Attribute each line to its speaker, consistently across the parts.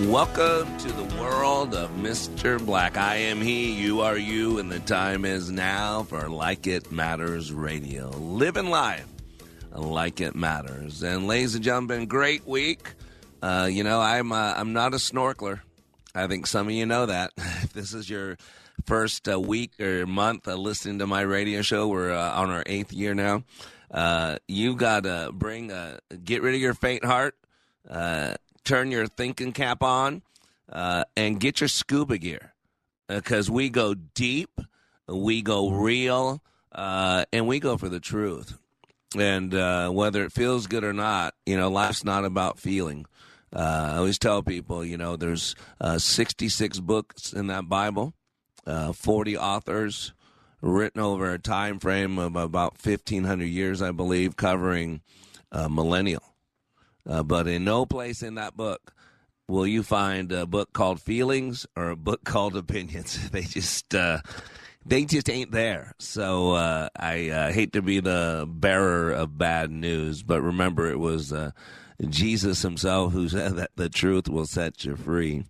Speaker 1: Welcome to the world of Mr. Black. I am he, you are you, and the time is now for Like It Matters Radio. Living life like it matters. And ladies and gentlemen, great week. Uh, you know, I'm uh, I'm not a snorkeler. I think some of you know that. if this is your first uh, week or month uh, listening to my radio show, we're uh, on our eighth year now. Uh, you got to bring, get rid of your faint heart turn your thinking cap on uh, and get your scuba gear because uh, we go deep, we go real, uh, and we go for the truth. And uh, whether it feels good or not, you know, life's not about feeling. Uh, I always tell people, you know, there's uh, 66 books in that Bible, 40 authors written over a time frame of about 1,500 years, I believe, covering millennial. Uh, but in no place in that book will you find a book called Feelings or a book called Opinions. they just uh, they just ain't there. So uh, I uh, hate to be the bearer of bad news, but remember it was uh, Jesus himself who said that the truth will set you free.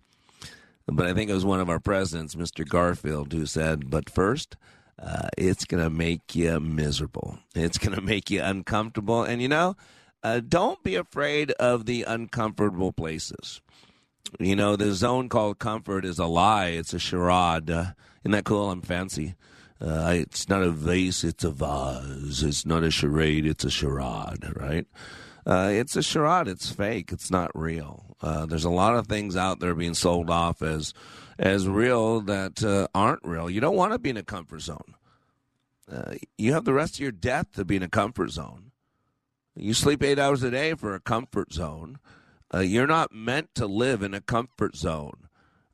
Speaker 1: But I think it was one of our presidents, Mr. Garfield, who said, "But first, Uh, it's going to make you miserable. It's going to make you uncomfortable. And you know, uh, don't be afraid of the uncomfortable places. You know, the zone called comfort is a lie. It's a charade. Uh, isn't that cool? I'm fancy. Uh, it's not a vase, it's a vase. It's not a charade, it's a charade, right? Uh, it's a charade. It's fake. It's not real. Uh, there's a lot of things out there being sold off as as real that uh, aren't real. You don't want to be in a comfort zone. Uh, you have the rest of your death to be in a comfort zone. You sleep eight hours a day for a comfort zone. Uh, you're not meant to live in a comfort zone.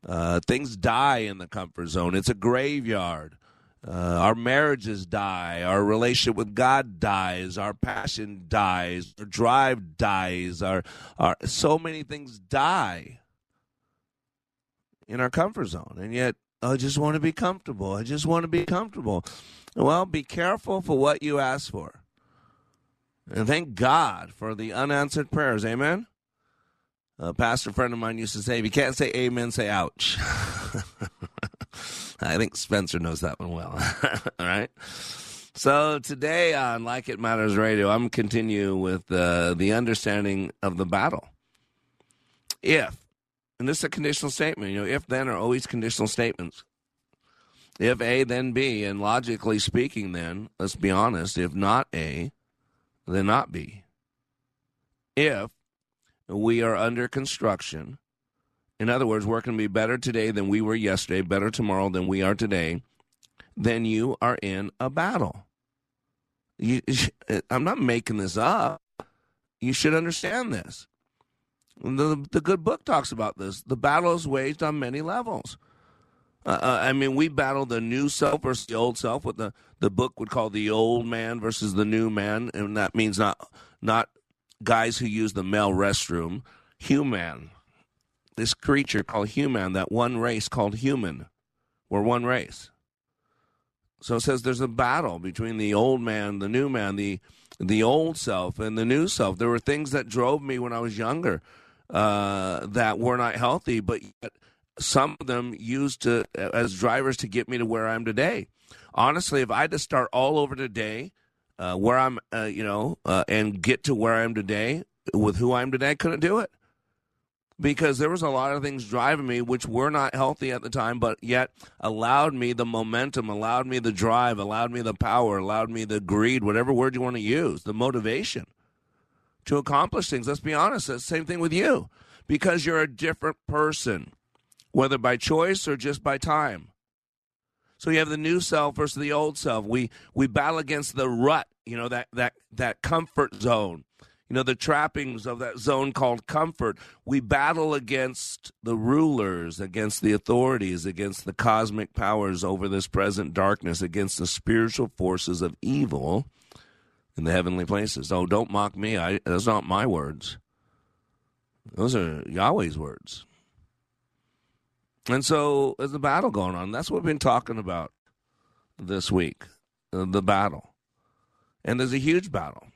Speaker 1: Uh, things die in the comfort zone. It's a graveyard. Uh, our marriages die. Our relationship with God dies. Our passion dies. Our drive dies. Our, our so many things die in our comfort zone, and yet I just want to be comfortable. I just want to be comfortable. Well, be careful for what you ask for. And thank God for the unanswered prayers. Amen. A pastor friend of mine used to say, if you can't say amen, say ouch. I think Spencer knows that one well. All right. So today on Like It Matters Radio, I'm continue with uh, the understanding of the battle. If, and this is a conditional statement, you know, if then are always conditional statements. If A, then B, and logically speaking, then, let's be honest, if not A, than not be. If we are under construction, in other words, we're going to be better today than we were yesterday, better tomorrow than we are today, then you are in a battle. You, uh, I'm not making this up. You should understand this. The, the good book talks about this. The battle is waged on many levels. Uh, uh, I mean, we battle the new self versus the old self. What the, the book would call the old man versus the new man, and that means not not guys who use the male restroom. Human, this creature called human, that one race called human. We're one race. So it says there's a battle between the old man, the new man, the the old self, and the new self. There were things that drove me when I was younger uh, that were not healthy, but yet some of them used to as drivers to get me to where I'm today. Honestly, if I had to start all over today, uh, where I'm, uh, you know, uh, and get to where I am today with who I am today, I couldn't do it because there was a lot of things driving me which were not healthy at the time, but yet allowed me the momentum, allowed me the drive, allowed me the power, allowed me the greed, whatever word you want to use, the motivation to accomplish things. Let's be honest, the same thing with you because you're a different person, whether by choice or just by time. So you have the new self versus the old self. We we battle against the rut, you know, that that that comfort zone. You know, the trappings of that zone called comfort. We battle against the rulers, against the authorities, against the cosmic powers over this present darkness, against the spiritual forces of evil in the heavenly places. Oh, don't mock me. I, those are not my words. Those are Yahweh's words. And so there's a battle going on. That's what we've been talking about this week uh, the battle. And there's a huge battle.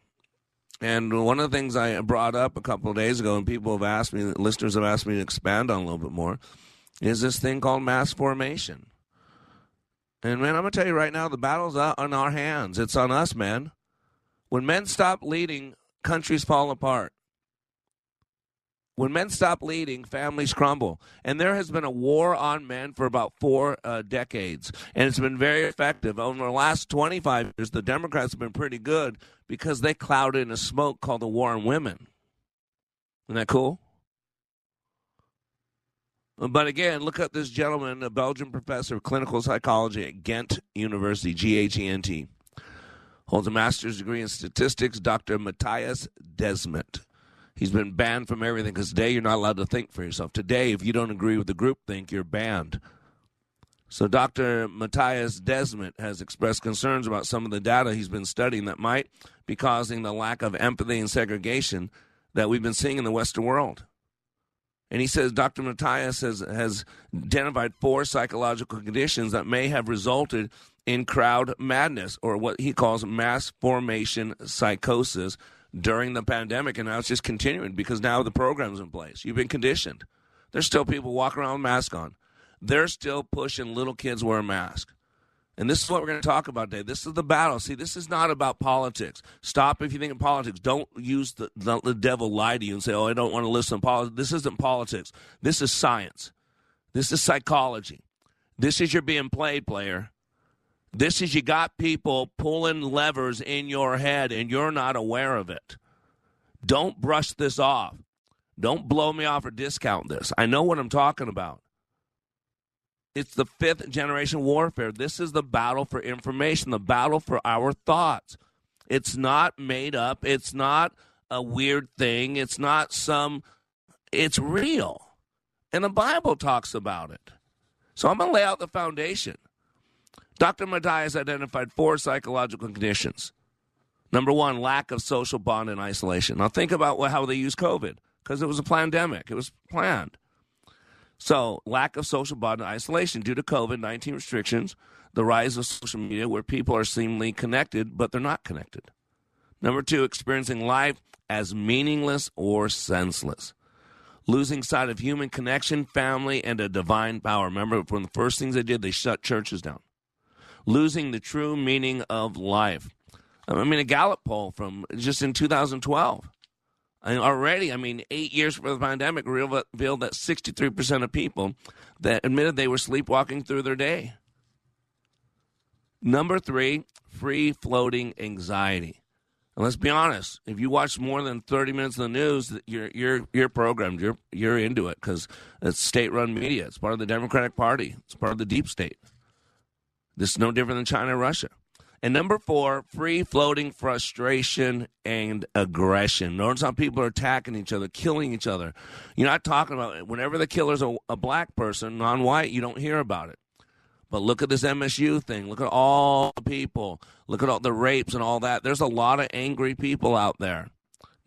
Speaker 1: And one of the things I brought up a couple of days ago, and people have asked me, listeners have asked me to expand on a little bit more, is this thing called mass formation. And man, I'm going to tell you right now, the battle's on our hands. It's on us, man. When men stop leading, countries fall apart. When men stop leading, families crumble. And there has been a war on men for about four uh, decades. And it's been very effective. Over the last 25 years, the Democrats have been pretty good because they clouded in a smoke called the war on women. Isn't that cool? But again, look up this gentleman, a Belgian professor of clinical psychology at Ghent University, G H E N T. Holds a master's degree in statistics, Dr. Matthias Desmet. He's been banned from everything because today you're not allowed to think for yourself. Today, if you don't agree with the group think, you're banned. So Dr. Matthias Desmet has expressed concerns about some of the data he's been studying that might be causing the lack of empathy and segregation that we've been seeing in the Western world. And he says Dr. Matthias has, has identified four psychological conditions that may have resulted in crowd madness or what he calls mass formation psychosis during the pandemic, and now it's just continuing because now the program's in place. You've been conditioned. There's still people walking around with masks on. They're still pushing little kids wear a mask. And this is what we're going to talk about today. This is the battle. See, this is not about politics. Stop if you think in politics. Don't use the, the, the devil lie to you and say, oh, I don't want to listen to politics. This isn't politics. This is science. This is psychology. This is your being played, player. This is you got people pulling levers in your head and you're not aware of it. Don't brush this off. Don't blow me off or discount this. I know what I'm talking about. It's the fifth generation warfare. This is the battle for information, the battle for our thoughts. It's not made up, it's not a weird thing, it's not some, it's real. And the Bible talks about it. So I'm going to lay out the foundation. Dr. Matthias identified four psychological conditions. Number one, lack of social bond and isolation. Now, think about how they use COVID because it was a pandemic, it was planned. So, lack of social bond and isolation due to COVID 19 restrictions, the rise of social media where people are seemingly connected, but they're not connected. Number two, experiencing life as meaningless or senseless. Losing sight of human connection, family, and a divine power. Remember, one of the first things they did, they shut churches down losing the true meaning of life. Um, I mean, a Gallup poll from just in 2012. And already, I mean, eight years before the pandemic revealed that 63% of people that admitted they were sleepwalking through their day. Number three, free floating anxiety. And let's be honest, if you watch more than 30 minutes of the news, you're, you're, you're programmed, you're, you're into it because it's state run media. It's part of the Democratic Party, it's part of the deep state. This is no different than China and Russia. And number four, free floating frustration and aggression. Notice how people are attacking each other, killing each other. You're not talking about it. Whenever the killer's a, a black person, non white, you don't hear about it. But look at this MSU thing. Look at all the people. Look at all the rapes and all that. There's a lot of angry people out there.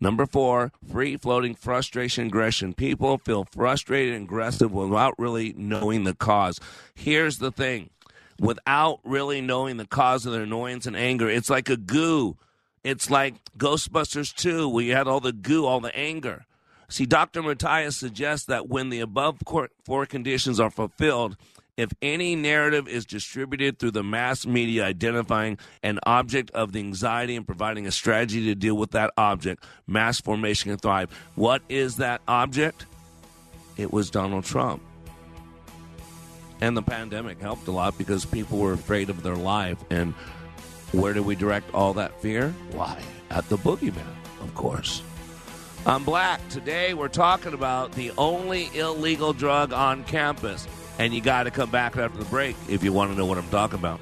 Speaker 1: Number four, free floating frustration aggression. People feel frustrated and aggressive without really knowing the cause. Here's the thing without really knowing the cause of their annoyance and anger. It's like a goo. It's like Ghostbusters 2, where you had all the goo, all the anger. See, Dr. Matthias suggests that when the above four conditions are fulfilled, if any narrative is distributed through the mass media identifying an object of the anxiety and providing a strategy to deal with that object, mass formation can thrive. What is that object? it was Donald Trump. And the pandemic helped a lot because people were afraid of their life. And where do we direct all that fear? Why? At the boogeyman, of course. I'm Black. Today we're talking about the only illegal drug on campus. And you got to come back after the break if you want to know what I'm talking about.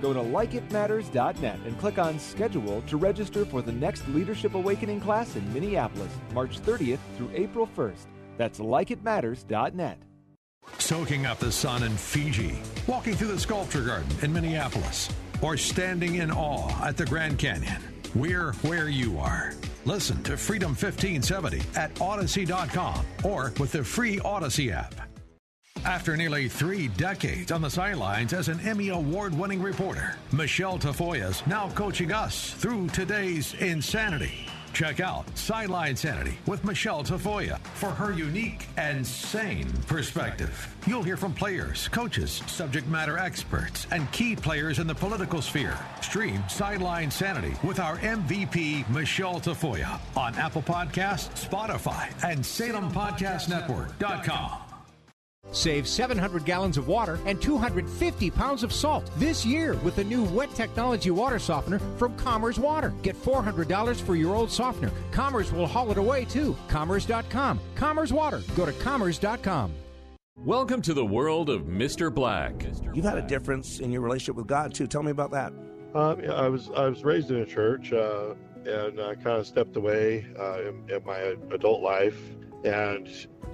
Speaker 2: Go to likeitmatters.net and click on schedule to register for the next Leadership Awakening class in Minneapolis, March 30th through April 1st. That's likeitmatters.net.
Speaker 3: Soaking up the sun in Fiji, walking through the sculpture garden in Minneapolis, or standing in awe at the Grand Canyon. We're where you are. Listen to Freedom 1570 at Odyssey.com or with the free Odyssey app. After nearly three decades on the sidelines as an Emmy Award winning reporter, Michelle Tafoya's now coaching us through today's insanity. Check out Sideline Sanity with Michelle Tafoya for her unique and sane perspective. You'll hear from players, coaches, subject matter experts, and key players in the political sphere. Stream Sideline Sanity with our MVP, Michelle Tafoya, on Apple Podcasts, Spotify, and SalemPodcastNetwork.com.
Speaker 4: Save 700 gallons of water and 250 pounds of salt this year with the new wet technology water softener from Commerce Water. Get $400 for your old softener. Commerce will haul it away too. Commerce.com. Commerce Water. Go to Commerce.com.
Speaker 5: Welcome to the world of Mr. Black.
Speaker 1: You've had a difference in your relationship with God too. Tell me about that.
Speaker 6: Um, yeah, I was I was raised in a church uh, and I kind of stepped away uh, in, in my adult life and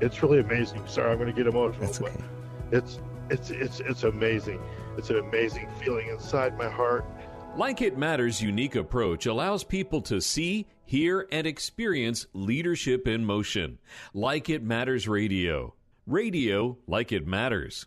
Speaker 6: it's really amazing. Sorry, I'm going to get emotional.
Speaker 1: That's okay.
Speaker 6: It's it's it's it's amazing. It's an amazing feeling inside my heart.
Speaker 5: Like It Matters' unique approach allows people to see, hear, and experience leadership in motion. Like It Matters Radio. Radio like it matters.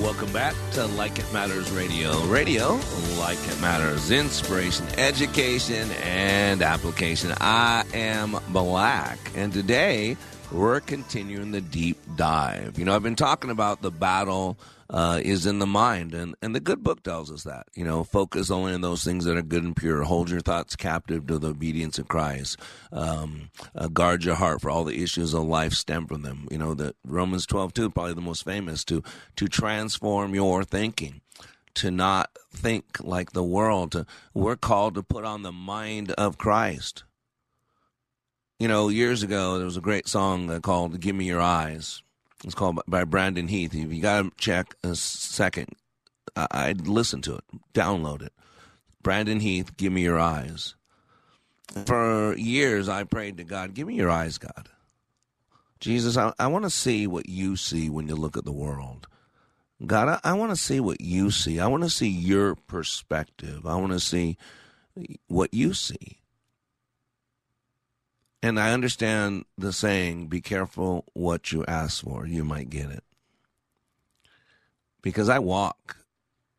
Speaker 1: Welcome back to Like It Matters Radio. Radio, like it matters, inspiration, education, and application. I am Black, and today we're continuing the deep dive. You know, I've been talking about the battle uh, is in the mind, and, and the good book tells us that. You know, focus only on those things that are good and pure. Hold your thoughts captive to the obedience of Christ. Um, uh, guard your heart, for all the issues of life stem from them. You know, that Romans twelve two, probably the most famous, to to transform your thinking to not think like the world. We're called to put on the mind of Christ you know, years ago there was a great song uh, called "Give Me Your Eyes." It's called by Brandon Heath. If you got to check a second, I'd listen to it, download it. Brandon Heath, "Give Me Your Eyes." For years, I prayed to God, "Give me your eyes, God." Jesus, I, I want to see what you see when you look at the world. God, I, I want to see what you see. I want to see your perspective. I want to see what you see. And I understand the saying, be careful what you ask for, you might get it. Because I walk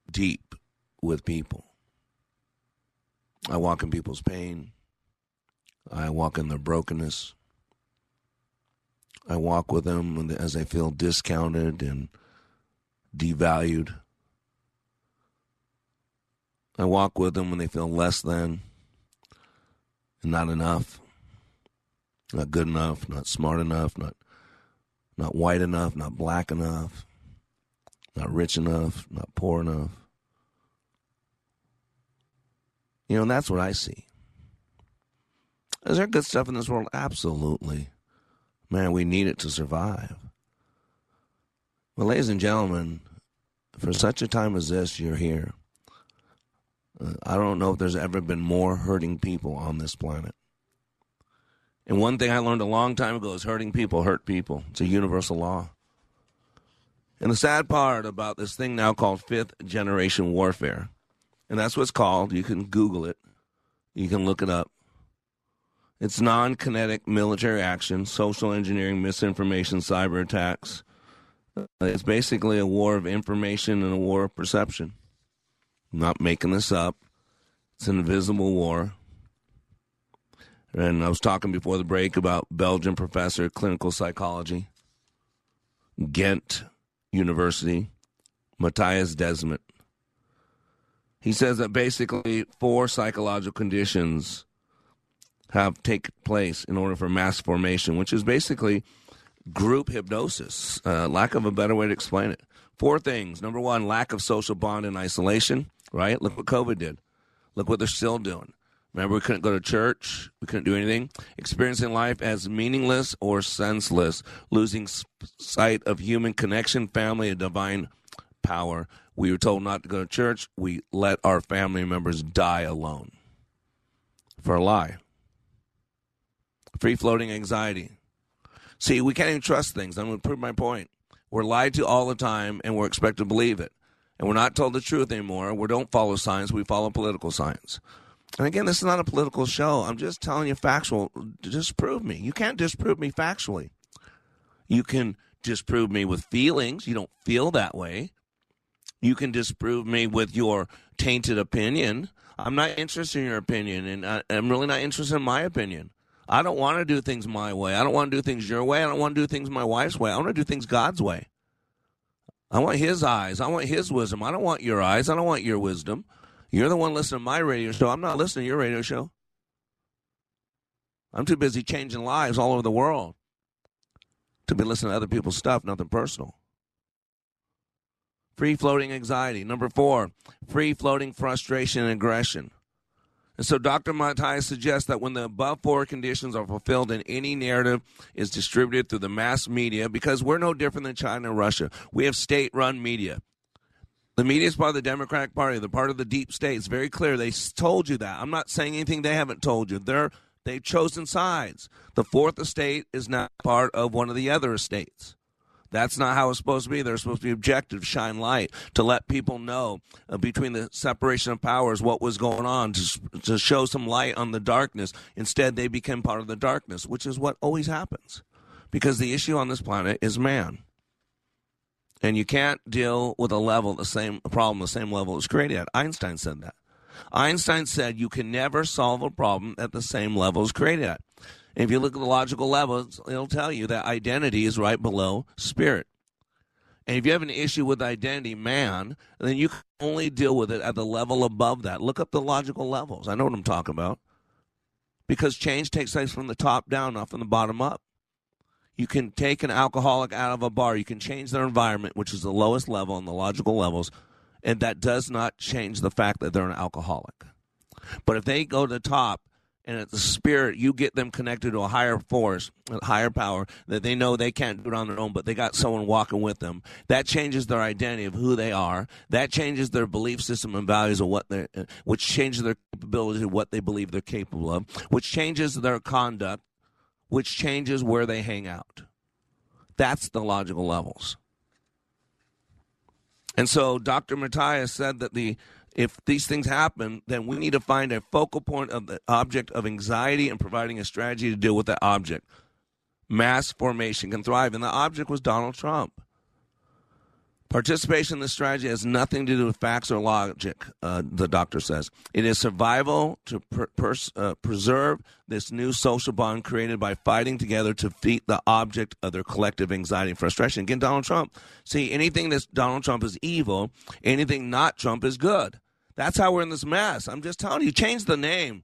Speaker 1: deep with people. I walk in people's pain. I walk in their brokenness. I walk with them as they feel discounted and devalued. I walk with them when they feel less than and not enough, not good enough, not smart enough, not not white enough, not black enough, not rich enough, not poor enough. You know, and that's what I see. Is there good stuff in this world? Absolutely. Man, we need it to survive. Well, ladies and gentlemen, for such a time as this, you're here. Uh, I don't know if there's ever been more hurting people on this planet. And one thing I learned a long time ago is hurting people hurt people. It's a universal law. And the sad part about this thing now called fifth generation warfare, and that's what it's called. You can Google it, you can look it up. It's non kinetic military action, social engineering, misinformation, cyber attacks. Uh, it's basically a war of information and a war of perception. I'm not making this up. It's an invisible war. And I was talking before the break about Belgian professor of clinical psychology, Ghent University, Matthias Desmet. He says that basically four psychological conditions have taken place in order for mass formation, which is basically group hypnosis. Uh, lack of a better way to explain it. Four things. Number one, lack of social bond and isolation, right? Look what COVID did. Look what they're still doing. Remember, we couldn't go to church. We couldn't do anything. Experiencing life as meaningless or senseless, losing sight of human connection, family, and divine power. We were told not to go to church. We let our family members die alone for a lie. Free floating anxiety. See, we can't even trust things. I'm going to prove my point. We're lied to all the time, and we're expected to believe it. And we're not told the truth anymore. We don't follow science, we follow political science. And again, this is not a political show. I'm just telling you factual. Disprove me. You can't disprove me factually. You can disprove me with feelings. You don't feel that way. You can disprove me with your tainted opinion. I'm not interested in your opinion, and I, am really not interested in my opinion. I don't want to do things my way. I don't want to do things your way. I don't want to do things my wife's way. I want to do things God's way. I want His eyes. I want His wisdom. I don't want your eyes. I don't want your wisdom. You're the one listening to my radio show. I'm not listening to your radio show. I'm too busy changing lives all over the world to be listening to other people's stuff, nothing personal. Free floating anxiety. Number four, free floating frustration and aggression. And so Dr. Matthias suggests that when the above four conditions are fulfilled and any narrative is distributed through the mass media, because we're no different than China and Russia, we have state run media. The media is part of the Democratic Party, the part of the deep state. It's very clear. They told you that. I'm not saying anything they haven't told you. They're they've chosen sides. The fourth estate is not part of one of the other estates. That's not how it's supposed to be. They're supposed to be objective, shine light, to let people know uh, between the separation of powers what was going on, to, to show some light on the darkness. Instead, they became part of the darkness, which is what always happens. Because the issue on this planet is man. And you can't deal with a level, the same problem, the same level as created at. Einstein said that. Einstein said you can never solve a problem at the same level as created at. If you look at the logical levels, it'll tell you that identity is right below spirit. And if you have an issue with identity, man, then you can only deal with it at the level above that. Look up the logical levels. I know what I'm talking about. Because change takes place from the top down, not from the bottom up. You can take an alcoholic out of a bar, you can change their environment, which is the lowest level on the logical levels, and that does not change the fact that they're an alcoholic. But if they go to the top and at the spirit you get them connected to a higher force a higher power that they know they can't do it on their own but they got someone walking with them that changes their identity of who they are. That changes their belief system and values of what they which changes their capability of what they believe they're capable of which changes their conduct which changes where they hang out that's the logical levels and so dr matthias said that the if these things happen, then we need to find a focal point of the object of anxiety and providing a strategy to deal with that object. Mass formation can thrive, and the object was Donald Trump. Participation in this strategy has nothing to do with facts or logic, uh, the doctor says. It is survival to per- pers- uh, preserve this new social bond created by fighting together to defeat the object of their collective anxiety and frustration. Again, Donald Trump. See, anything that's Donald Trump is evil, anything not Trump is good. That's how we're in this mess. I'm just telling you, change the name.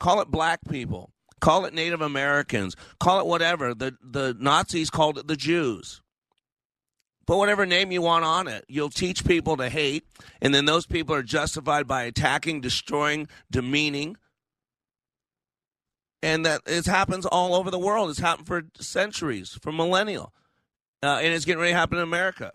Speaker 1: Call it black people. Call it Native Americans. Call it whatever. The, the Nazis called it the Jews. Put whatever name you want on it. You'll teach people to hate, and then those people are justified by attacking, destroying, demeaning. And that it happens all over the world. It's happened for centuries, for millennial. Uh, and it's getting ready to happen in America.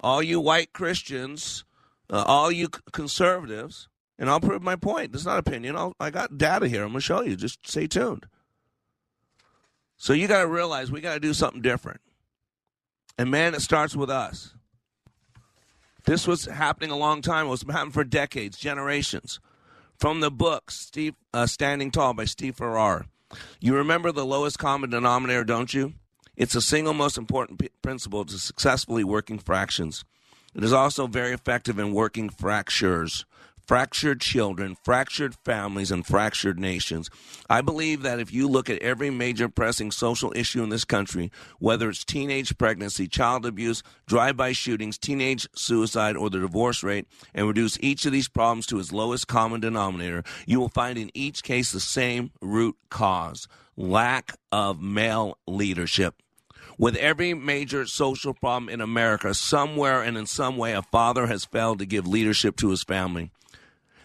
Speaker 1: All you white Christians, uh, all you conservatives, and I'll prove my point. This is not opinion. I'll, I got data here. I'm going to show you. Just stay tuned. So you got to realize we got to do something different. And man, it starts with us. This was happening a long time. It was happening for decades, generations. From the book Steve uh, Standing Tall by Steve Farrar. You remember the lowest common denominator, don't you? It's the single most important p- principle to successfully working fractions. It is also very effective in working fractures fractured children, fractured families, and fractured nations. I believe that if you look at every major pressing social issue in this country, whether it's teenage pregnancy, child abuse, drive by shootings, teenage suicide, or the divorce rate, and reduce each of these problems to its lowest common denominator, you will find in each case the same root cause lack of male leadership. With every major social problem in America, somewhere and in some way, a father has failed to give leadership to his family.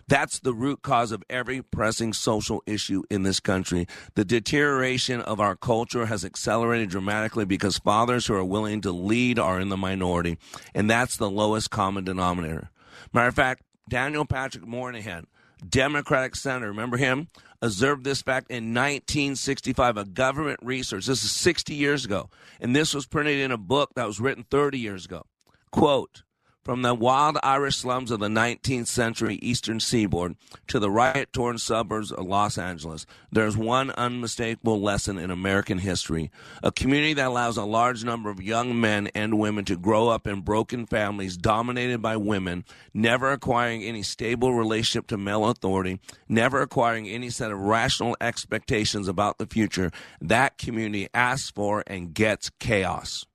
Speaker 1: That's the root cause of every pressing social issue in this country. The deterioration of our culture has accelerated dramatically because fathers who are willing to lead are in the minority. And that's the lowest common denominator. Matter of fact, Daniel Patrick Moynihan, Democratic senator, remember him? Observed this fact in 1965, a government research. This is 60 years ago. And this was printed in a book that was written 30 years ago. Quote, from the wild Irish slums of the 19th century eastern seaboard to the riot torn suburbs of Los Angeles, there's one unmistakable lesson in American history. A community that allows a large number of young men and women to grow up in broken families dominated by women, never acquiring any stable relationship to male authority, never acquiring any set of rational expectations about the future. That community asks for and gets chaos.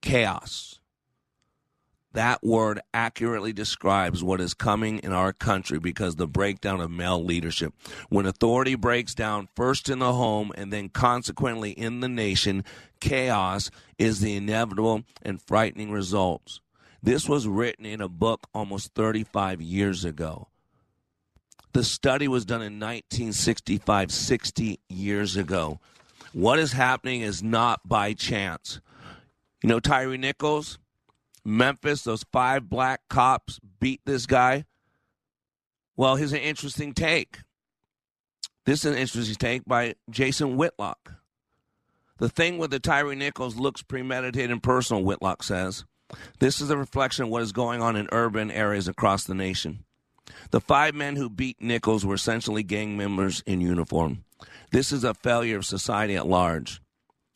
Speaker 1: Chaos. That word accurately describes what is coming in our country because the breakdown of male leadership. When authority breaks down first in the home and then consequently in the nation, chaos is the inevitable and frightening results. This was written in a book almost 35 years ago. The study was done in 1965, 60 years ago. What is happening is not by chance. You know, Tyree Nichols, Memphis, those five black cops beat this guy. Well, here's an interesting take. This is an interesting take by Jason Whitlock. The thing with the Tyree Nichols looks premeditated and personal, Whitlock says. This is a reflection of what is going on in urban areas across the nation. The five men who beat Nichols were essentially gang members in uniform. This is a failure of society at large.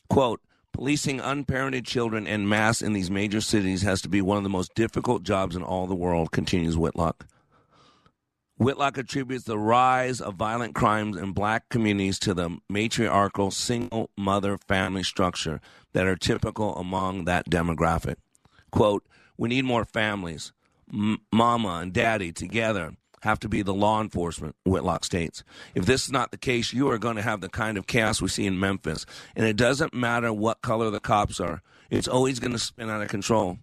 Speaker 1: Quote, Policing unparented children en masse in these major cities has to be one of the most difficult jobs in all the world, continues Whitlock. Whitlock attributes the rise of violent crimes in black communities to the matriarchal single mother family structure that are typical among that demographic. Quote, We need more families, M- mama and daddy together have to be the law enforcement, Whitlock states. If this is not the case, you are going to have the kind of chaos we see in Memphis. And it doesn't matter what color the cops are, it's always going to spin out of control.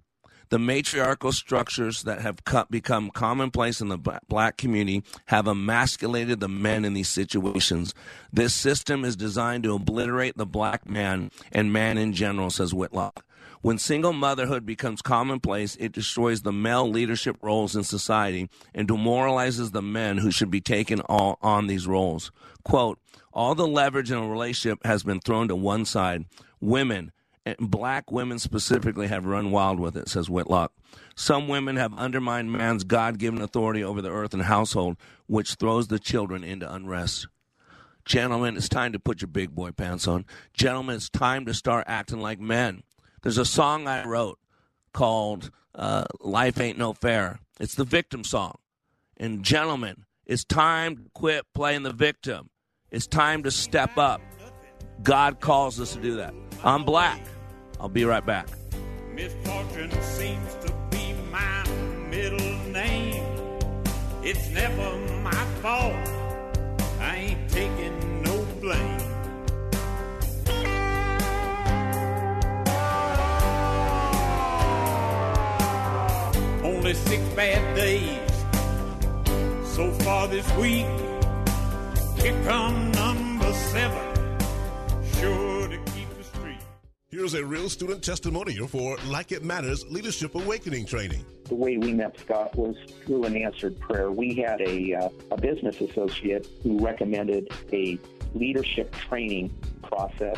Speaker 1: The matriarchal structures that have become commonplace in the black community have emasculated the men in these situations. This system is designed to obliterate the black man and man in general, says Whitlock. When single motherhood becomes commonplace, it destroys the male leadership roles in society and demoralizes the men who should be taking all on these roles. Quote, all the leverage in a relationship has been thrown to one side. Women, and black women specifically, have run wild with it, says Whitlock. Some women have undermined man's God given authority over the earth and household, which throws the children into unrest. Gentlemen, it's time to put your big boy pants on. Gentlemen, it's time to start acting like men. There's a song I wrote called uh, Life Ain't No Fair. It's the victim song. And, gentlemen, it's time to quit playing the victim. It's time to step up. God calls us to do that. I'm black. I'll be right back.
Speaker 7: Misfortune seems to be my middle name. It's never my fault. I ain't taking no blame. Only six bad days so far this week. Here come number seven. Sure to keep the street.
Speaker 8: Here's a real student testimonial for Like It Matters Leadership Awakening Training.
Speaker 9: The way we met Scott was through an answered prayer. We had a, uh, a business associate who recommended a leadership training process.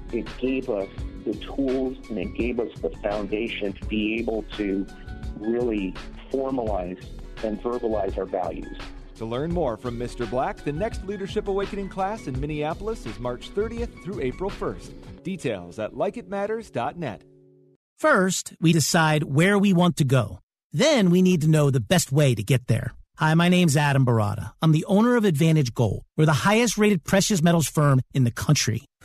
Speaker 9: It gave us the tools and it gave us the foundation to be able to really formalize and verbalize our values.
Speaker 2: To learn more from Mr. Black, the next Leadership Awakening class in Minneapolis is March 30th through April 1st. Details at likeitmatters.net.
Speaker 10: First, we decide where we want to go. Then we need to know the best way to get there. Hi, my name's Adam Baratta. I'm the owner of Advantage Gold. We're the highest rated precious metals firm in the country.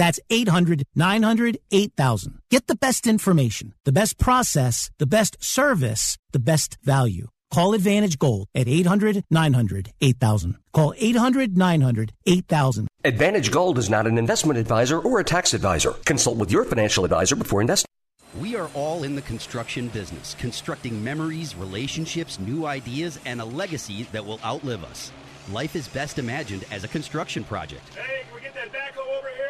Speaker 10: That's 800 900 8000. Get the best information, the best process, the best service, the best value. Call Advantage Gold at 800 900 8000. Call 800 900 8000.
Speaker 11: Advantage Gold is not an investment advisor or a tax advisor. Consult with your financial advisor before investing.
Speaker 12: We are all in the construction business, constructing memories, relationships, new ideas, and a legacy that will outlive us. Life is best imagined as a construction project.
Speaker 7: Hey, can we get that backhoe over here?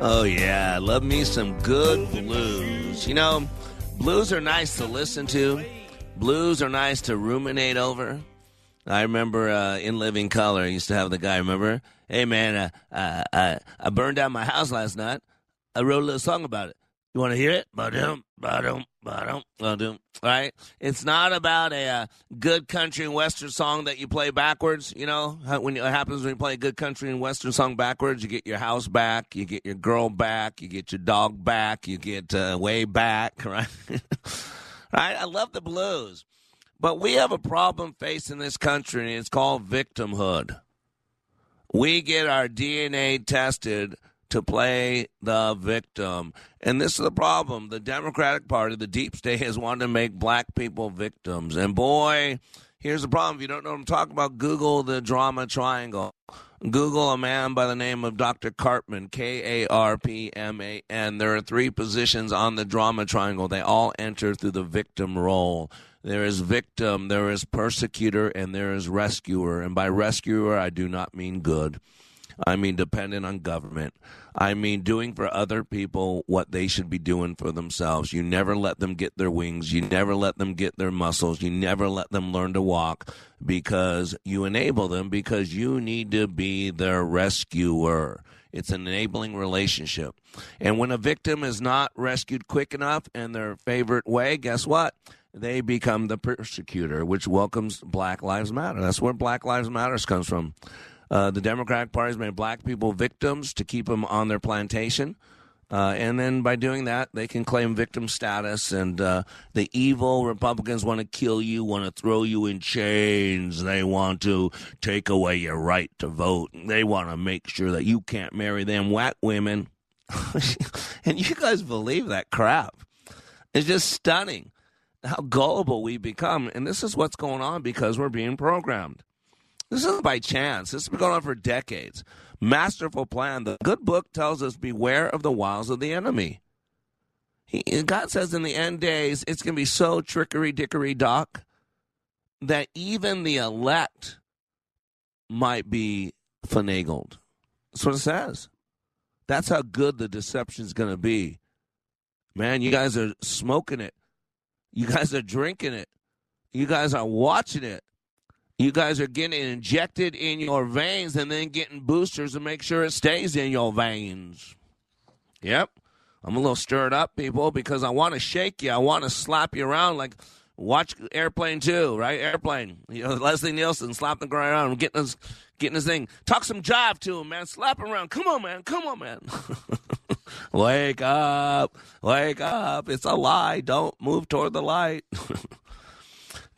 Speaker 1: Oh, yeah. I love me some good blues. You know, blues are nice to listen to, blues are nice to ruminate over. I remember uh, in Living Color, I used to have the guy, remember? Hey, man, uh, uh, uh, I burned down my house last night. I wrote a little song about it. You want to hear it? Ba-dum, ba-dum, ba-dum, ba-dum. Right? It's not about a uh, good country and western song that you play backwards. You know when it happens when you play a good country and western song backwards, you get your house back, you get your girl back, you get your dog back, you get uh, way back. Right? right? I love the blues, but we have a problem facing this country, and it's called victimhood. We get our DNA tested to play the victim. And this is the problem. The Democratic Party, the deep state, has wanted to make black people victims. And boy, here's the problem. If you don't know what I'm talking about, Google the drama triangle. Google a man by the name of Dr. Karpman, K A R P M A N. There are three positions on the drama triangle. They all enter through the victim role. There is victim, there is persecutor, and there is rescuer. And by rescuer, I do not mean good. I mean dependent on government. I mean doing for other people what they should be doing for themselves. You never let them get their wings. You never let them get their muscles. You never let them learn to walk because you enable them because you need to be their rescuer. It's an enabling relationship. And when a victim is not rescued quick enough in their favorite way, guess what? They become the persecutor, which welcomes Black Lives Matter. That's where Black Lives Matters comes from. Uh, the Democratic Party has made black people victims to keep them on their plantation. Uh, and then by doing that, they can claim victim status. And uh, the evil Republicans want to kill you, want to throw you in chains. They want to take away your right to vote. They want to make sure that you can't marry them white women. and you guys believe that crap. It's just stunning how gullible we become. And this is what's going on because we're being programmed. This isn't by chance. This has been going on for decades. Masterful plan. The good book tells us beware of the wiles of the enemy. He, God says in the end days, it's going to be so trickery dickery doc that even the elect might be finagled. That's what it says. That's how good the deception is going to be. Man, you guys are smoking it. You guys are drinking it. You guys are watching it. You guys are getting injected in your veins and then getting boosters to make sure it stays in your veins. Yep. I'm a little stirred up, people, because I want to shake you. I want to slap you around like watch Airplane 2, right? Airplane. You know, Leslie Nielsen slapping the ground around, getting his, getting his thing. Talk some jive to him, man. Slap him around. Come on, man. Come on, man. wake up. Wake up. It's a lie. Don't move toward the light.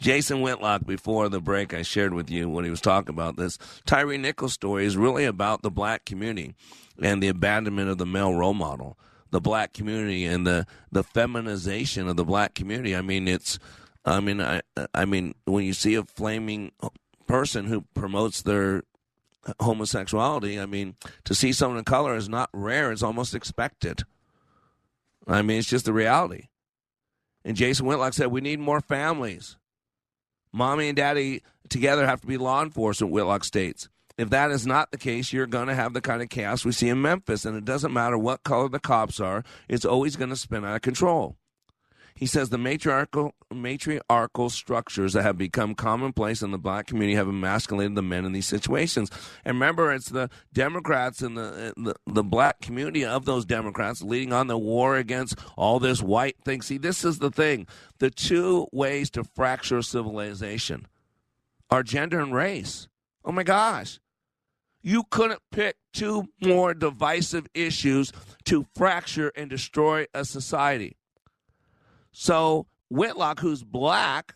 Speaker 1: Jason Whitlock, before the break, I shared with you when he was talking about this. Tyre Nichols' story is really about the black community and the abandonment of the male role model, the black community and the, the feminization of the black community. I mean, it's, I mean, I, I mean, when you see a flaming person who promotes their homosexuality, I mean, to see someone of color is not rare; it's almost expected. I mean, it's just the reality. And Jason Whitlock said, "We need more families." Mommy and daddy together have to be law enforcement, Whitlock states. If that is not the case, you're going to have the kind of chaos we see in Memphis. And it doesn't matter what color the cops are, it's always going to spin out of control. He says the matriarchal, matriarchal structures that have become commonplace in the black community have emasculated the men in these situations. And remember, it's the Democrats and the, uh, the, the black community of those Democrats leading on the war against all this white thing. See, this is the thing. The two ways to fracture civilization are gender and race. Oh my gosh. You couldn't pick two more divisive issues to fracture and destroy a society. So Whitlock, who's black,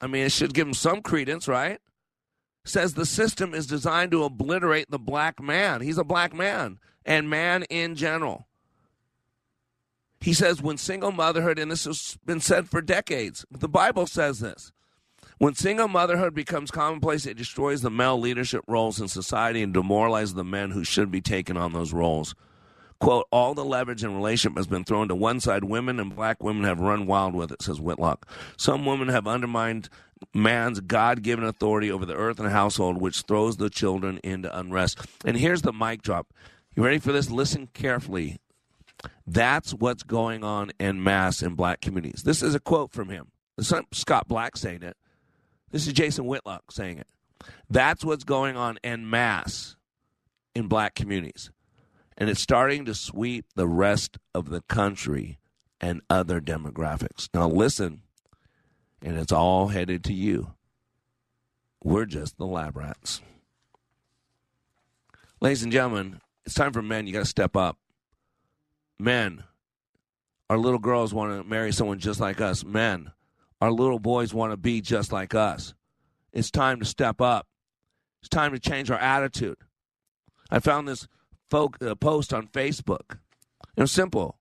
Speaker 1: I mean, it should give him some credence, right? Says the system is designed to obliterate the black man. He's a black man and man in general. He says when single motherhood, and this has been said for decades, the Bible says this. When single motherhood becomes commonplace, it destroys the male leadership roles in society and demoralizes the men who should be taking on those roles. Quote, all the leverage in relationship has been thrown to one side. Women and black women have run wild with it, says Whitlock. Some women have undermined man's God given authority over the earth and household, which throws the children into unrest. And here's the mic drop. You ready for this? Listen carefully. That's what's going on in mass in black communities. This is a quote from him. This is Scott Black saying it. This is Jason Whitlock saying it. That's what's going on in mass in black communities and it's starting to sweep the rest of the country and other demographics. Now, listen, and it's all headed to you. We're just the lab rats. Ladies and gentlemen, it's time for men. You got to step up. Men, our little girls want to marry someone just like us. Men, our little boys want to be just like us. It's time to step up. It's time to change our attitude. I found this folk, uh, post on Facebook. It was simple.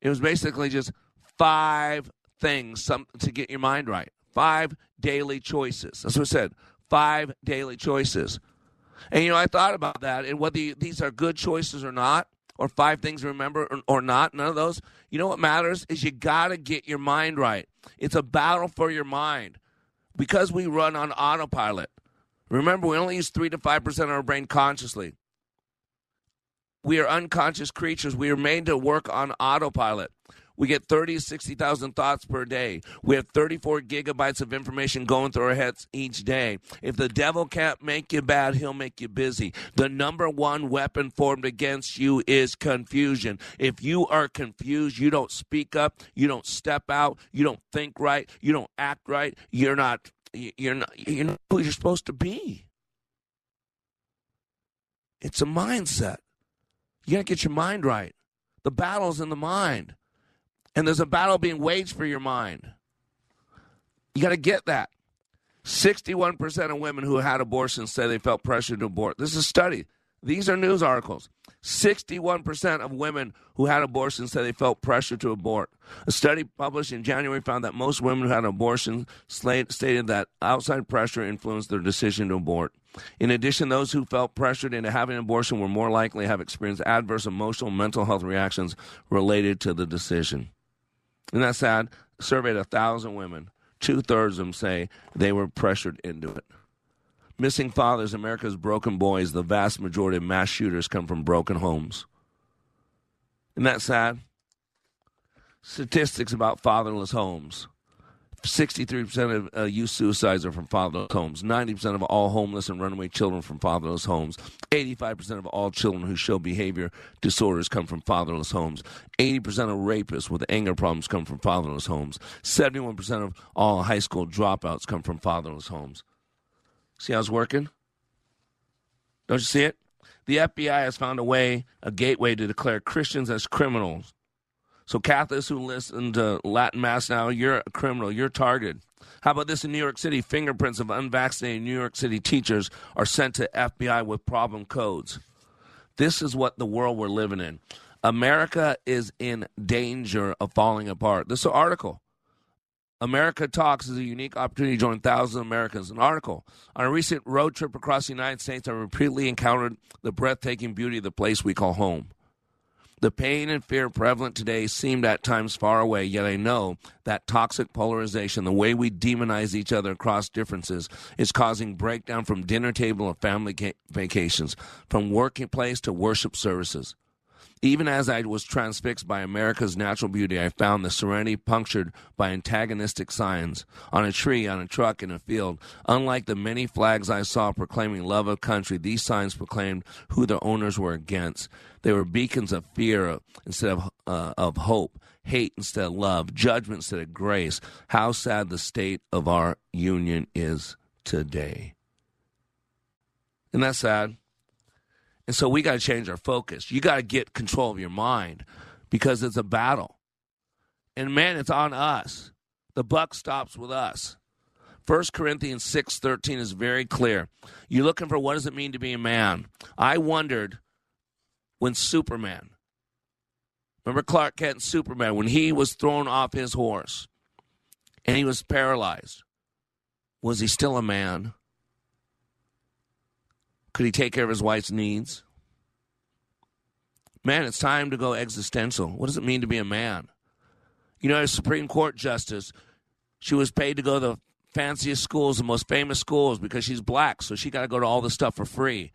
Speaker 1: It was basically just five things some, to get your mind right. Five daily choices. That's what it said. Five daily choices. And you know, I thought about that and whether these are good choices or not, or five things to remember or, or not, none of those. You know what matters is you got to get your mind right. It's a battle for your mind because we run on autopilot. Remember, we only use 3 to 5% of our brain consciously. We are unconscious creatures. We are made to work on autopilot. We get 30 to 60,000 thoughts per day. We have 34 gigabytes of information going through our heads each day. If the devil can't make you bad, he'll make you busy. The number one weapon formed against you is confusion. If you are confused, you don't speak up, you don't step out, you don't think right, you don't act right, you're not you're not you're not who you're supposed to be. It's a mindset. You got to get your mind right. The battle's in the mind. And there's a battle being waged for your mind. You got to get that. 61% of women who had abortions say they felt pressure to abort. This is a study. These are news articles. 61% of women who had abortions say they felt pressure to abort. A study published in January found that most women who had abortions stated that outside pressure influenced their decision to abort. In addition, those who felt pressured into having an abortion were more likely to have experienced adverse emotional mental health reactions related to the decision. Isn't that sad? Surveyed a thousand women. Two thirds of them say they were pressured into it. Missing fathers, America's broken boys, the vast majority of mass shooters come from broken homes. Isn't that sad? Statistics about fatherless homes. 63% of uh, youth suicides are from fatherless homes. 90% of all homeless and runaway children from fatherless homes. 85% of all children who show behavior disorders come from fatherless homes. 80% of rapists with anger problems come from fatherless homes. 71% of all high school dropouts come from fatherless homes. See how it's working? Don't you see it? The FBI has found a way, a gateway to declare Christians as criminals so Catholics who listen to Latin Mass now, you're a criminal. You're targeted. How about this in New York City? Fingerprints of unvaccinated New York City teachers are sent to FBI with problem codes. This is what the world we're living in. America is in danger of falling apart. This article. America Talks is a unique opportunity to join thousands of Americans. An article. On a recent road trip across the United States, I repeatedly encountered the breathtaking beauty of the place we call home. The pain and fear prevalent today seemed at times far away, yet I know that toxic polarization, the way we demonize each other across differences, is causing breakdown from dinner table and family vacations, from working place to worship services. Even as I was transfixed by America's natural beauty, I found the serenity punctured by antagonistic signs on a tree, on a truck, in a field. Unlike the many flags I saw proclaiming love of country, these signs proclaimed who their owners were against. They were beacons of fear instead of, uh, of hope, hate instead of love, judgment instead of grace. How sad the state of our union is today. Isn't that sad? And so we got to change our focus. You got to get control of your mind because it's a battle. And man, it's on us. The buck stops with us. 1 Corinthians 6:13 is very clear. You're looking for what does it mean to be a man? I wondered when Superman Remember Clark Kent Superman when he was thrown off his horse and he was paralyzed. Was he still a man? Could he take care of his wife's needs? Man, it's time to go existential. What does it mean to be a man? You know, a Supreme Court justice, she was paid to go to the fanciest schools, the most famous schools, because she's black, so she got to go to all this stuff for free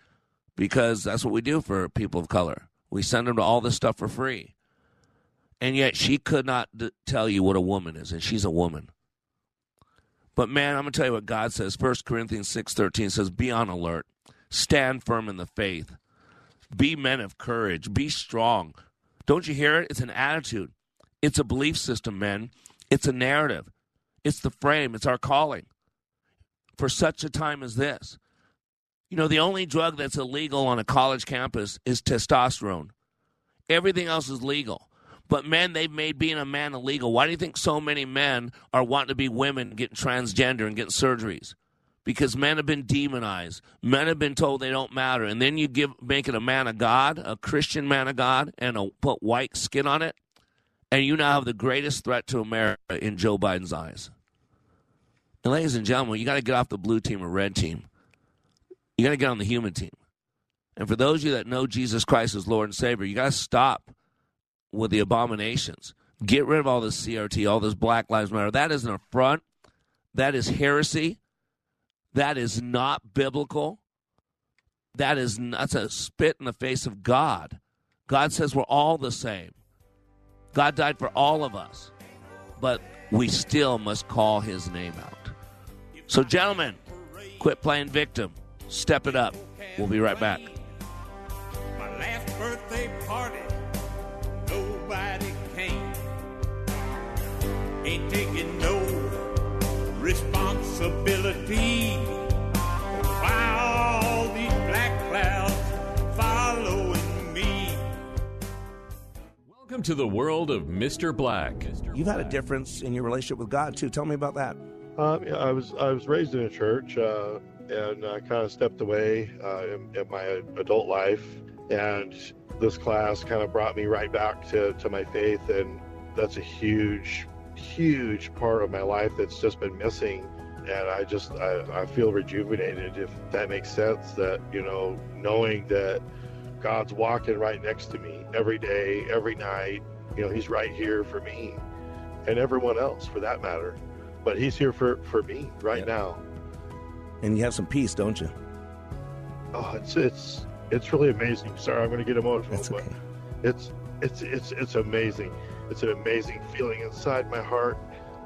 Speaker 1: because that's what we do for people of color. We send them to all this stuff for free. And yet she could not d- tell you what a woman is, and she's a woman. But man, I'm going to tell you what God says. 1 Corinthians 6.13 says, be on alert. Stand firm in the faith. Be men of courage. Be strong. Don't you hear it? It's an attitude. It's a belief system, men. It's a narrative. It's the frame. It's our calling for such a time as this. You know, the only drug that's illegal on a college campus is testosterone. Everything else is legal. But men, they've made being a man illegal. Why do you think so many men are wanting to be women, getting transgender and getting surgeries? Because men have been demonized. Men have been told they don't matter, and then you give make it a man of God, a Christian man of God, and a, put white skin on it, and you now have the greatest threat to America in Joe Biden's eyes. And ladies and gentlemen, you got to get off the blue team or red team. You got to get on the human team. And for those of you that know Jesus Christ as Lord and Savior, you got to stop with the abominations. Get rid of all this CRT, all this Black Lives Matter. That is an affront. That is heresy. That is not biblical. That is that's a spit in the face of God. God says we're all the same. God died for all of us, but we still must call his name out. So, gentlemen, quit playing victim. Step it up. We'll be right back.
Speaker 7: My last birthday party, nobody came. Ain't taking no responsibility. Why all these black clouds following me?
Speaker 5: Welcome to the world of Mr. Black.
Speaker 13: You've had a difference in your relationship with God too. Tell me about that.
Speaker 6: Um, yeah, I was I was raised in a church uh, and uh, kind of stepped away uh, in, in my adult life, and this class kind of brought me right back to, to my faith, and that's a huge, huge part of my life that's just been missing. And I just I, I feel rejuvenated, if that makes sense. That you know, knowing that God's walking right next to me every day, every night. You know, He's right here for me, and everyone else for that matter but he's here for for me right now.
Speaker 13: And you have some peace, don't you?
Speaker 6: Oh, it's it's it's really amazing. Sorry, I'm going to get emotional,
Speaker 13: That's
Speaker 6: but it's it's it's it's amazing. It's an amazing feeling inside my heart.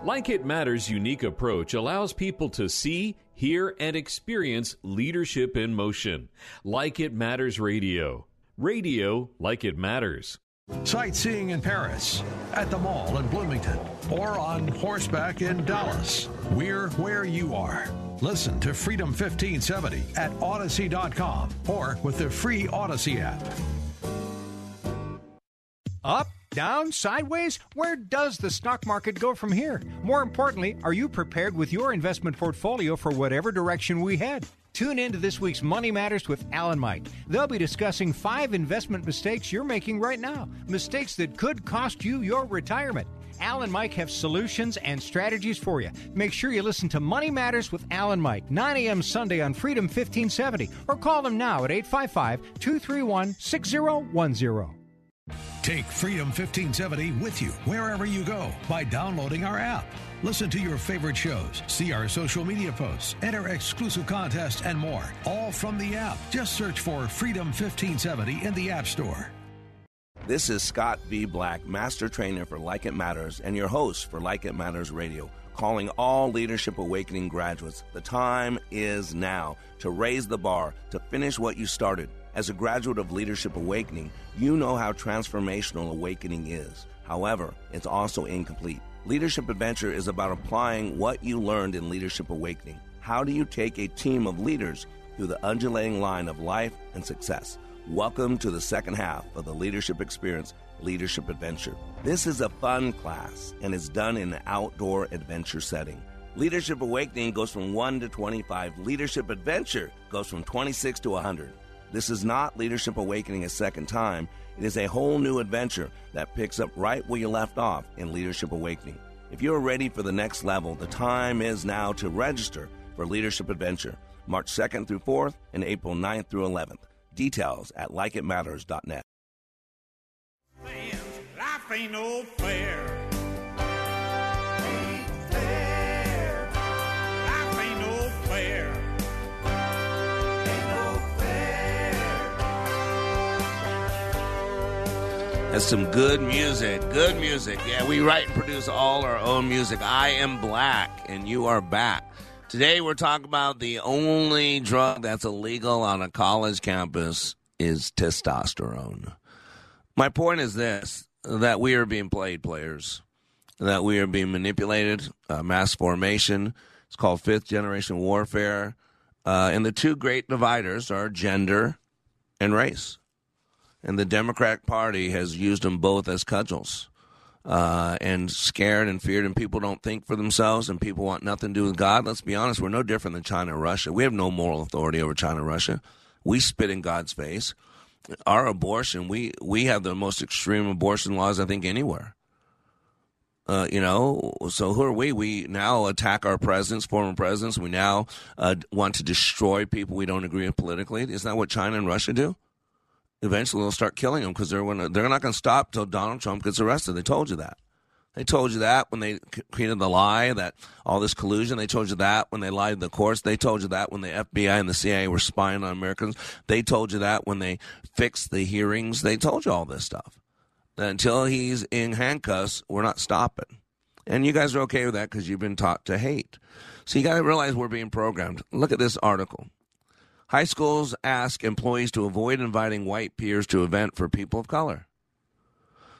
Speaker 5: Like It Matters' unique approach allows people to see, hear, and experience leadership in motion. Like It Matters Radio. Radio like it matters.
Speaker 3: Sightseeing in Paris, at the mall in Bloomington, or on horseback in Dallas. We're where you are. Listen to Freedom 1570 at Odyssey.com or with the free Odyssey app.
Speaker 4: Up, down, sideways? Where does the stock market go from here? More importantly, are you prepared with your investment portfolio for whatever direction we head? Tune in to this week's Money Matters with Alan Mike. They'll be discussing five investment mistakes you're making right now, mistakes that could cost you your retirement. Alan Mike have solutions and strategies for you. Make sure you listen to Money Matters with Alan Mike, 9 a.m. Sunday on Freedom 1570, or call them now at 855 231 6010.
Speaker 3: Take Freedom 1570 with you wherever you go by downloading our app. Listen to your favorite shows, see our social media posts, enter exclusive contests, and more. All from the app. Just search for Freedom 1570 in the App Store.
Speaker 13: This is Scott V. Black, Master Trainer for Like It Matters, and your host for Like It Matters Radio, calling all Leadership Awakening graduates. The time is now to raise the bar, to finish what you started. As a graduate of Leadership Awakening, you know how transformational awakening is. However, it's also incomplete. Leadership Adventure is about applying what you learned in Leadership Awakening. How do you take a team of leaders through the undulating line of life and success? Welcome to the second half of the Leadership Experience Leadership Adventure. This is a fun class and is done in an outdoor adventure setting. Leadership Awakening goes from 1 to 25. Leadership Adventure goes from 26 to 100. This is not Leadership Awakening a second time. It is a whole new adventure that picks up right where you left off in Leadership Awakening. If you're ready for the next level, the time is now to register for Leadership Adventure, March 2nd through 4th and April 9th through 11th. Details at likeitmatters.net.
Speaker 7: Life ain't no fair. Ain't fair. Life ain't no fair.
Speaker 1: That's some good music. Good music. Yeah, we write and produce all our own music. I am black, and you are back. Today, we're talking about the only drug that's illegal on a college campus is testosterone. My point is this that we are being played players, that we are being manipulated, uh, mass formation. It's called fifth generation warfare. Uh, and the two great dividers are gender and race. And the Democratic Party has used them both as cudgels. Uh, and scared and feared, and people don't think for themselves, and people want nothing to do with God. Let's be honest, we're no different than China Russia. We have no moral authority over China Russia. We spit in God's face. Our abortion, we, we have the most extreme abortion laws, I think, anywhere. Uh, you know, so who are we? We now attack our presidents, former presidents. We now uh, want to destroy people we don't agree with politically. Isn't that what China and Russia do? Eventually, they'll start killing them because they're gonna, they're not going to stop till Donald Trump gets arrested. They told you that. They told you that when they created the lie that all this collusion. They told you that when they lied to the courts. They told you that when the FBI and the CIA were spying on Americans. They told you that when they fixed the hearings. They told you all this stuff That until he's in handcuffs, we're not stopping. And you guys are okay with that because you've been taught to hate. So you got to realize we're being programmed. Look at this article. High schools ask employees to avoid inviting white peers to event for people of color.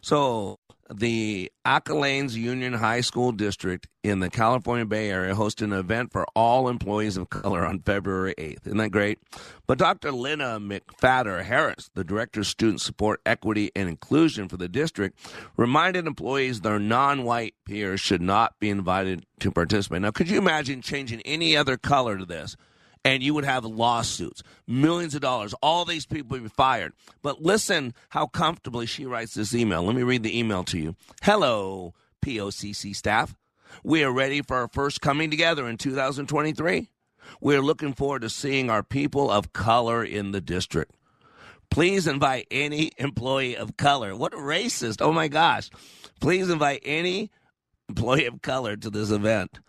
Speaker 1: So the Acalanes Union High School District in the California Bay Area hosted an event for all employees of color on February 8th. Isn't that great? But Dr. Lynna McFadder Harris, the Director of Student Support, Equity, and Inclusion for the district, reminded employees their non white peers should not be invited to participate. Now, could you imagine changing any other color to this? And you would have lawsuits, millions of dollars. All these people would be fired. But listen how comfortably she writes this email. Let me read the email to you. Hello, POCC staff. We are ready for our first coming together in 2023. We are looking forward to seeing our people of color in the district. Please invite any employee of color. What a racist. Oh my gosh. Please invite any employee of color to this event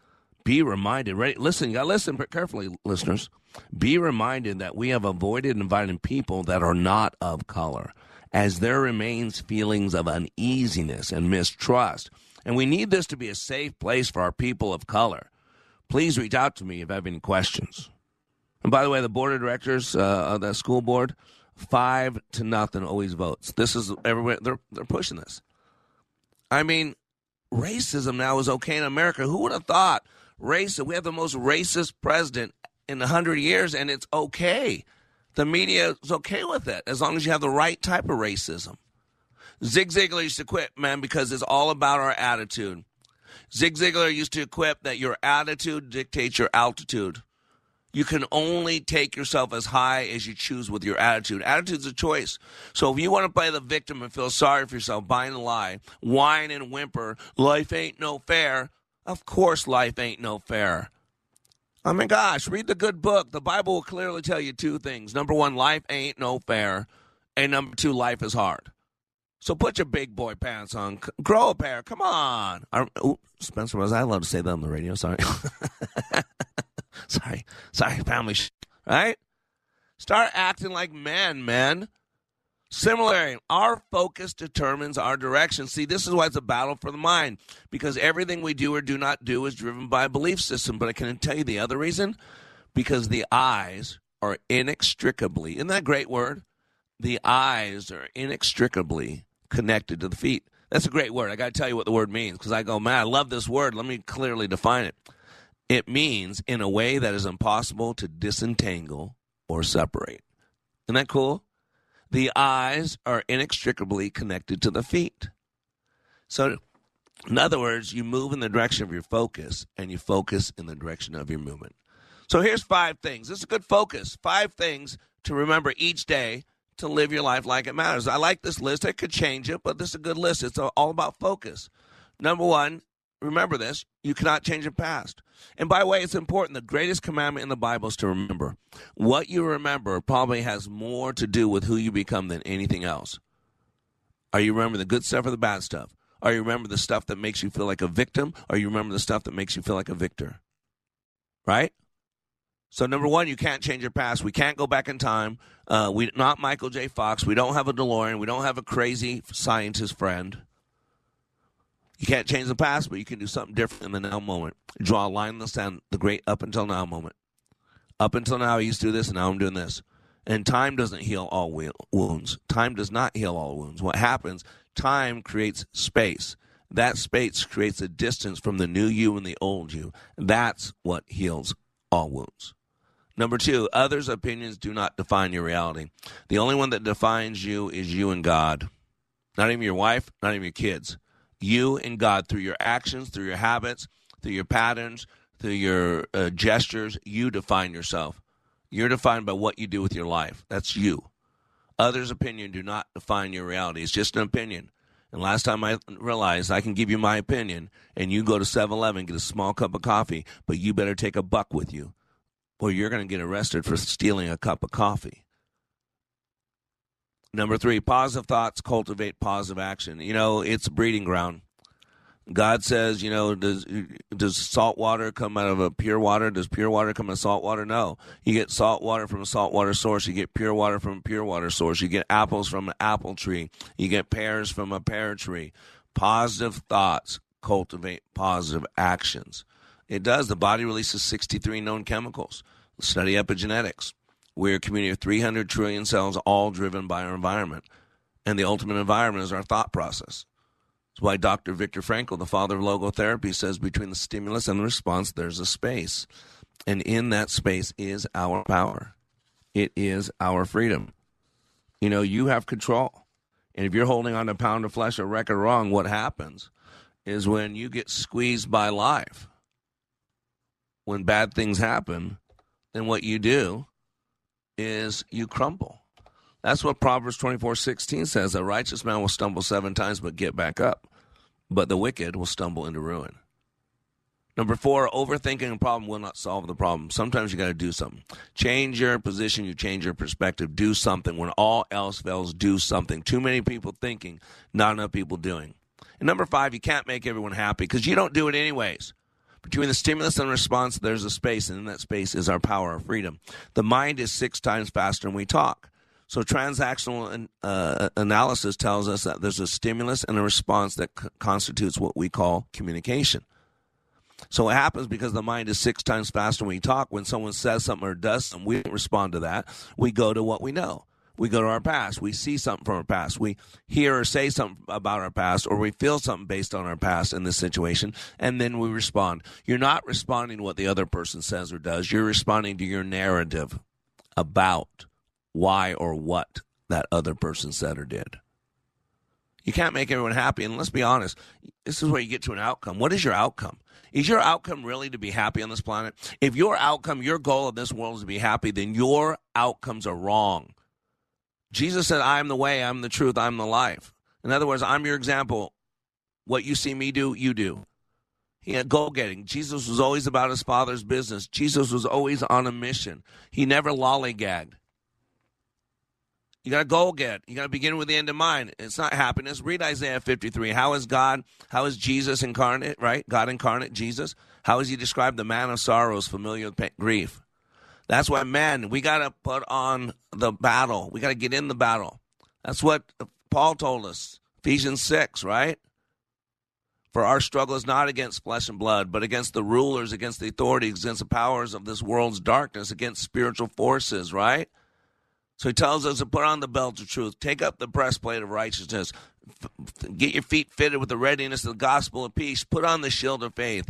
Speaker 1: be reminded, right? Listen, you got to listen carefully, listeners. Be reminded that we have avoided inviting people that are not of color, as there remains feelings of uneasiness and mistrust. And we need this to be a safe place for our people of color. Please reach out to me if you have any questions. And by the way, the board of directors uh, of the school board, five to nothing, always votes. This is everywhere. They're they're pushing this. I mean, racism now is okay in America. Who would have thought racist. We have the most racist president in a hundred years, and it's okay. The media is okay with it as long as you have the right type of racism. Zig Ziglar used to quit, man, because it's all about our attitude. Zig Ziglar used to equip that your attitude dictates your altitude. You can only take yourself as high as you choose with your attitude. Attitude's a choice. So if you want to play the victim and feel sorry for yourself, buy a lie, whine and whimper, life ain't no fair, of course, life ain't no fair. I mean, gosh, read the good book. The Bible will clearly tell you two things. Number one, life ain't no fair. And number two, life is hard. So put your big boy pants on. Grow a pair. Come on. I, ooh, Spencer, was I allowed to say that on the radio? Sorry. sorry. Sorry, family. Sh- right? Start acting like men, men. Similarly, our focus determines our direction. See, this is why it's a battle for the mind, because everything we do or do not do is driven by a belief system. But I can tell you the other reason because the eyes are inextricably, isn't that a great word? The eyes are inextricably connected to the feet. That's a great word. I got to tell you what the word means because I go, man, I love this word. Let me clearly define it. It means in a way that is impossible to disentangle or separate. Isn't that cool? The eyes are inextricably connected to the feet. So, in other words, you move in the direction of your focus and you focus in the direction of your movement. So, here's five things. This is a good focus. Five things to remember each day to live your life like it matters. I like this list. I could change it, but this is a good list. It's all about focus. Number one, remember this you cannot change the past. And by the way, it's important. The greatest commandment in the Bible is to remember. What you remember probably has more to do with who you become than anything else. Are you remember the good stuff or the bad stuff? Are you remember the stuff that makes you feel like a victim? Or you remember the stuff that makes you feel like a victor? Right? So number one, you can't change your past. We can't go back in time. Uh, we not Michael J. Fox. We don't have a DeLorean. We don't have a crazy scientist friend. You can't change the past, but you can do something different in the now moment. Draw a line in the sand, the great up until now moment. Up until now, I used to do this, and now I'm doing this. And time doesn't heal all wounds. Time does not heal all wounds. What happens, time creates space. That space creates a distance from the new you and the old you. That's what heals all wounds. Number two, others' opinions do not define your reality. The only one that defines you is you and God. Not even your wife, not even your kids you and God through your actions, through your habits, through your patterns, through your uh, gestures. You define yourself. You're defined by what you do with your life. That's you. Others' opinion do not define your reality. It's just an opinion. And last time I realized I can give you my opinion, and you go to 7 Eleven, get a small cup of coffee, but you better take a buck with you, or you're going to get arrested for stealing a cup of coffee. Number three, positive thoughts cultivate positive action. You know, it's breeding ground. God says, you know, does does salt water come out of a pure water? Does pure water come out of salt water? No. You get salt water from a salt water source. You get pure water from a pure water source. You get apples from an apple tree. You get pears from a pear tree. Positive thoughts cultivate positive actions. It does. The body releases 63 known chemicals. Study epigenetics. We're a community of 300 trillion cells, all driven by our environment. And the ultimate environment is our thought process. That's why Dr. Viktor Frankl, the father of logotherapy, says between the stimulus and the response, there's a space. And in that space is our power, it is our freedom. You know, you have control. And if you're holding on to a pound of flesh or record wrong, what happens is when you get squeezed by life, when bad things happen, then what you do is you crumble. That's what Proverbs 24 16 says. A righteous man will stumble seven times but get back up, but the wicked will stumble into ruin. Number four, overthinking a problem will not solve the problem. Sometimes you got to do something. Change your position, you change your perspective, do something. When all else fails, do something. Too many people thinking, not enough people doing. And number five, you can't make everyone happy because you don't do it anyways. Between the stimulus and response, there's a space, and in that space is our power, our freedom. The mind is six times faster than we talk. So transactional uh, analysis tells us that there's a stimulus and a response that c- constitutes what we call communication. So it happens because the mind is six times faster when we talk. When someone says something or does something, we respond to that. We go to what we know. We go to our past. We see something from our past. We hear or say something about our past, or we feel something based on our past in this situation, and then we respond. You're not responding to what the other person says or does. You're responding to your narrative about why or what that other person said or did. You can't make everyone happy. And let's be honest, this is where you get to an outcome. What is your outcome? Is your outcome really to be happy on this planet? If your outcome, your goal of this world is to be happy, then your outcomes are wrong. Jesus said, I am the way, I'm the truth, I'm the life. In other words, I'm your example. What you see me do, you do. He had goal getting. Jesus was always about his father's business. Jesus was always on a mission. He never lollygagged. You got to goal get. You got to begin with the end in mind. It's not happiness. Read Isaiah 53. How is God, how is Jesus incarnate, right? God incarnate, Jesus. How is he described the man of sorrows, familiar with grief? That's why, man, we got to put on the battle. We got to get in the battle. That's what Paul told us. Ephesians 6, right? For our struggle is not against flesh and blood, but against the rulers, against the authorities, against the powers of this world's darkness, against spiritual forces, right? So he tells us to put on the belt of truth, take up the breastplate of righteousness, get your feet fitted with the readiness of the gospel of peace, put on the shield of faith,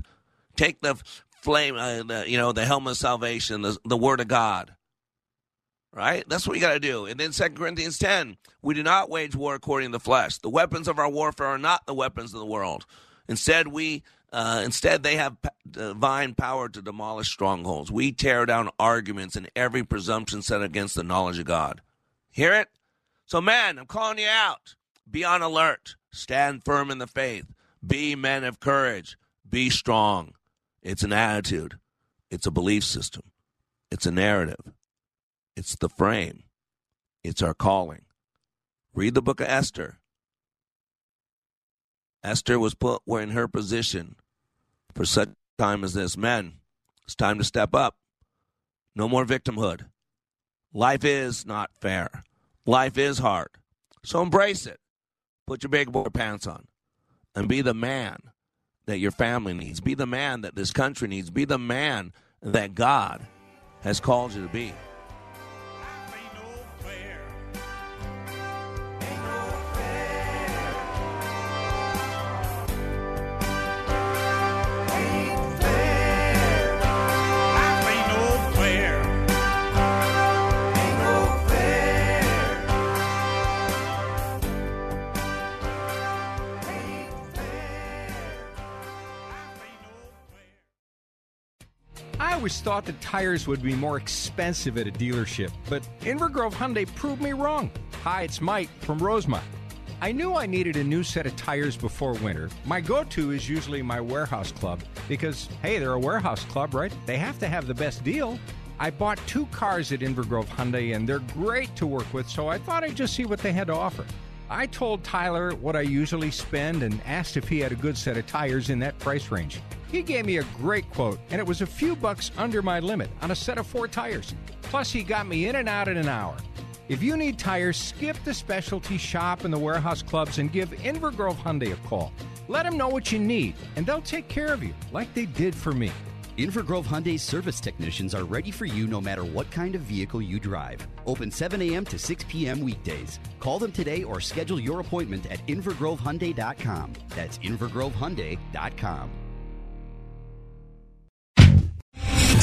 Speaker 1: take the flame, uh, the, you know, the helmet of salvation, the, the word of God. Right? That's what you got to do. And then 2 Corinthians 10, we do not wage war according to the flesh. The weapons of our warfare are not the weapons of the world. Instead, we uh, instead, they have divine power to demolish strongholds. We tear down arguments and every presumption set against the knowledge of God. Hear it? So, man, I'm calling you out. Be on alert. Stand firm in the faith. Be men of courage. Be strong. It's an attitude, it's a belief system, it's a narrative, it's the frame, it's our calling. Read the book of Esther. Esther was put where in her position for such time as this. Men, it's time to step up. No more victimhood. Life is not fair. Life is hard. So embrace it. Put your big boy pants on and be the man that your family needs. Be the man that this country needs. Be the man that God has called you to be.
Speaker 4: Always thought that tires would be more expensive at a dealership, but Inver Grove Hyundai proved me wrong. Hi, it's Mike from Rosemont. I knew I needed a new set of tires before winter. My go to is usually my warehouse club because, hey, they're a warehouse club, right? They have to have the best deal. I bought two cars at Inver Grove Hyundai and they're great to work with, so I thought I'd just see what they had to offer. I told Tyler what I usually spend and asked if he had a good set of tires in that price range. He gave me a great quote, and it was a few bucks under my limit on a set of four tires. Plus, he got me in and out in an hour. If you need tires, skip the specialty shop and the warehouse clubs and give Inver Grove Hyundai a call. Let them know what you need, and they'll take care of you like they did for me.
Speaker 12: Inver Grove Hyundai service technicians are ready for you no matter what kind of vehicle you drive. Open 7 a.m. to 6 p.m. weekdays. Call them today or schedule your appointment at InvergroveHyundai.com. That's InvergroveHyundai.com.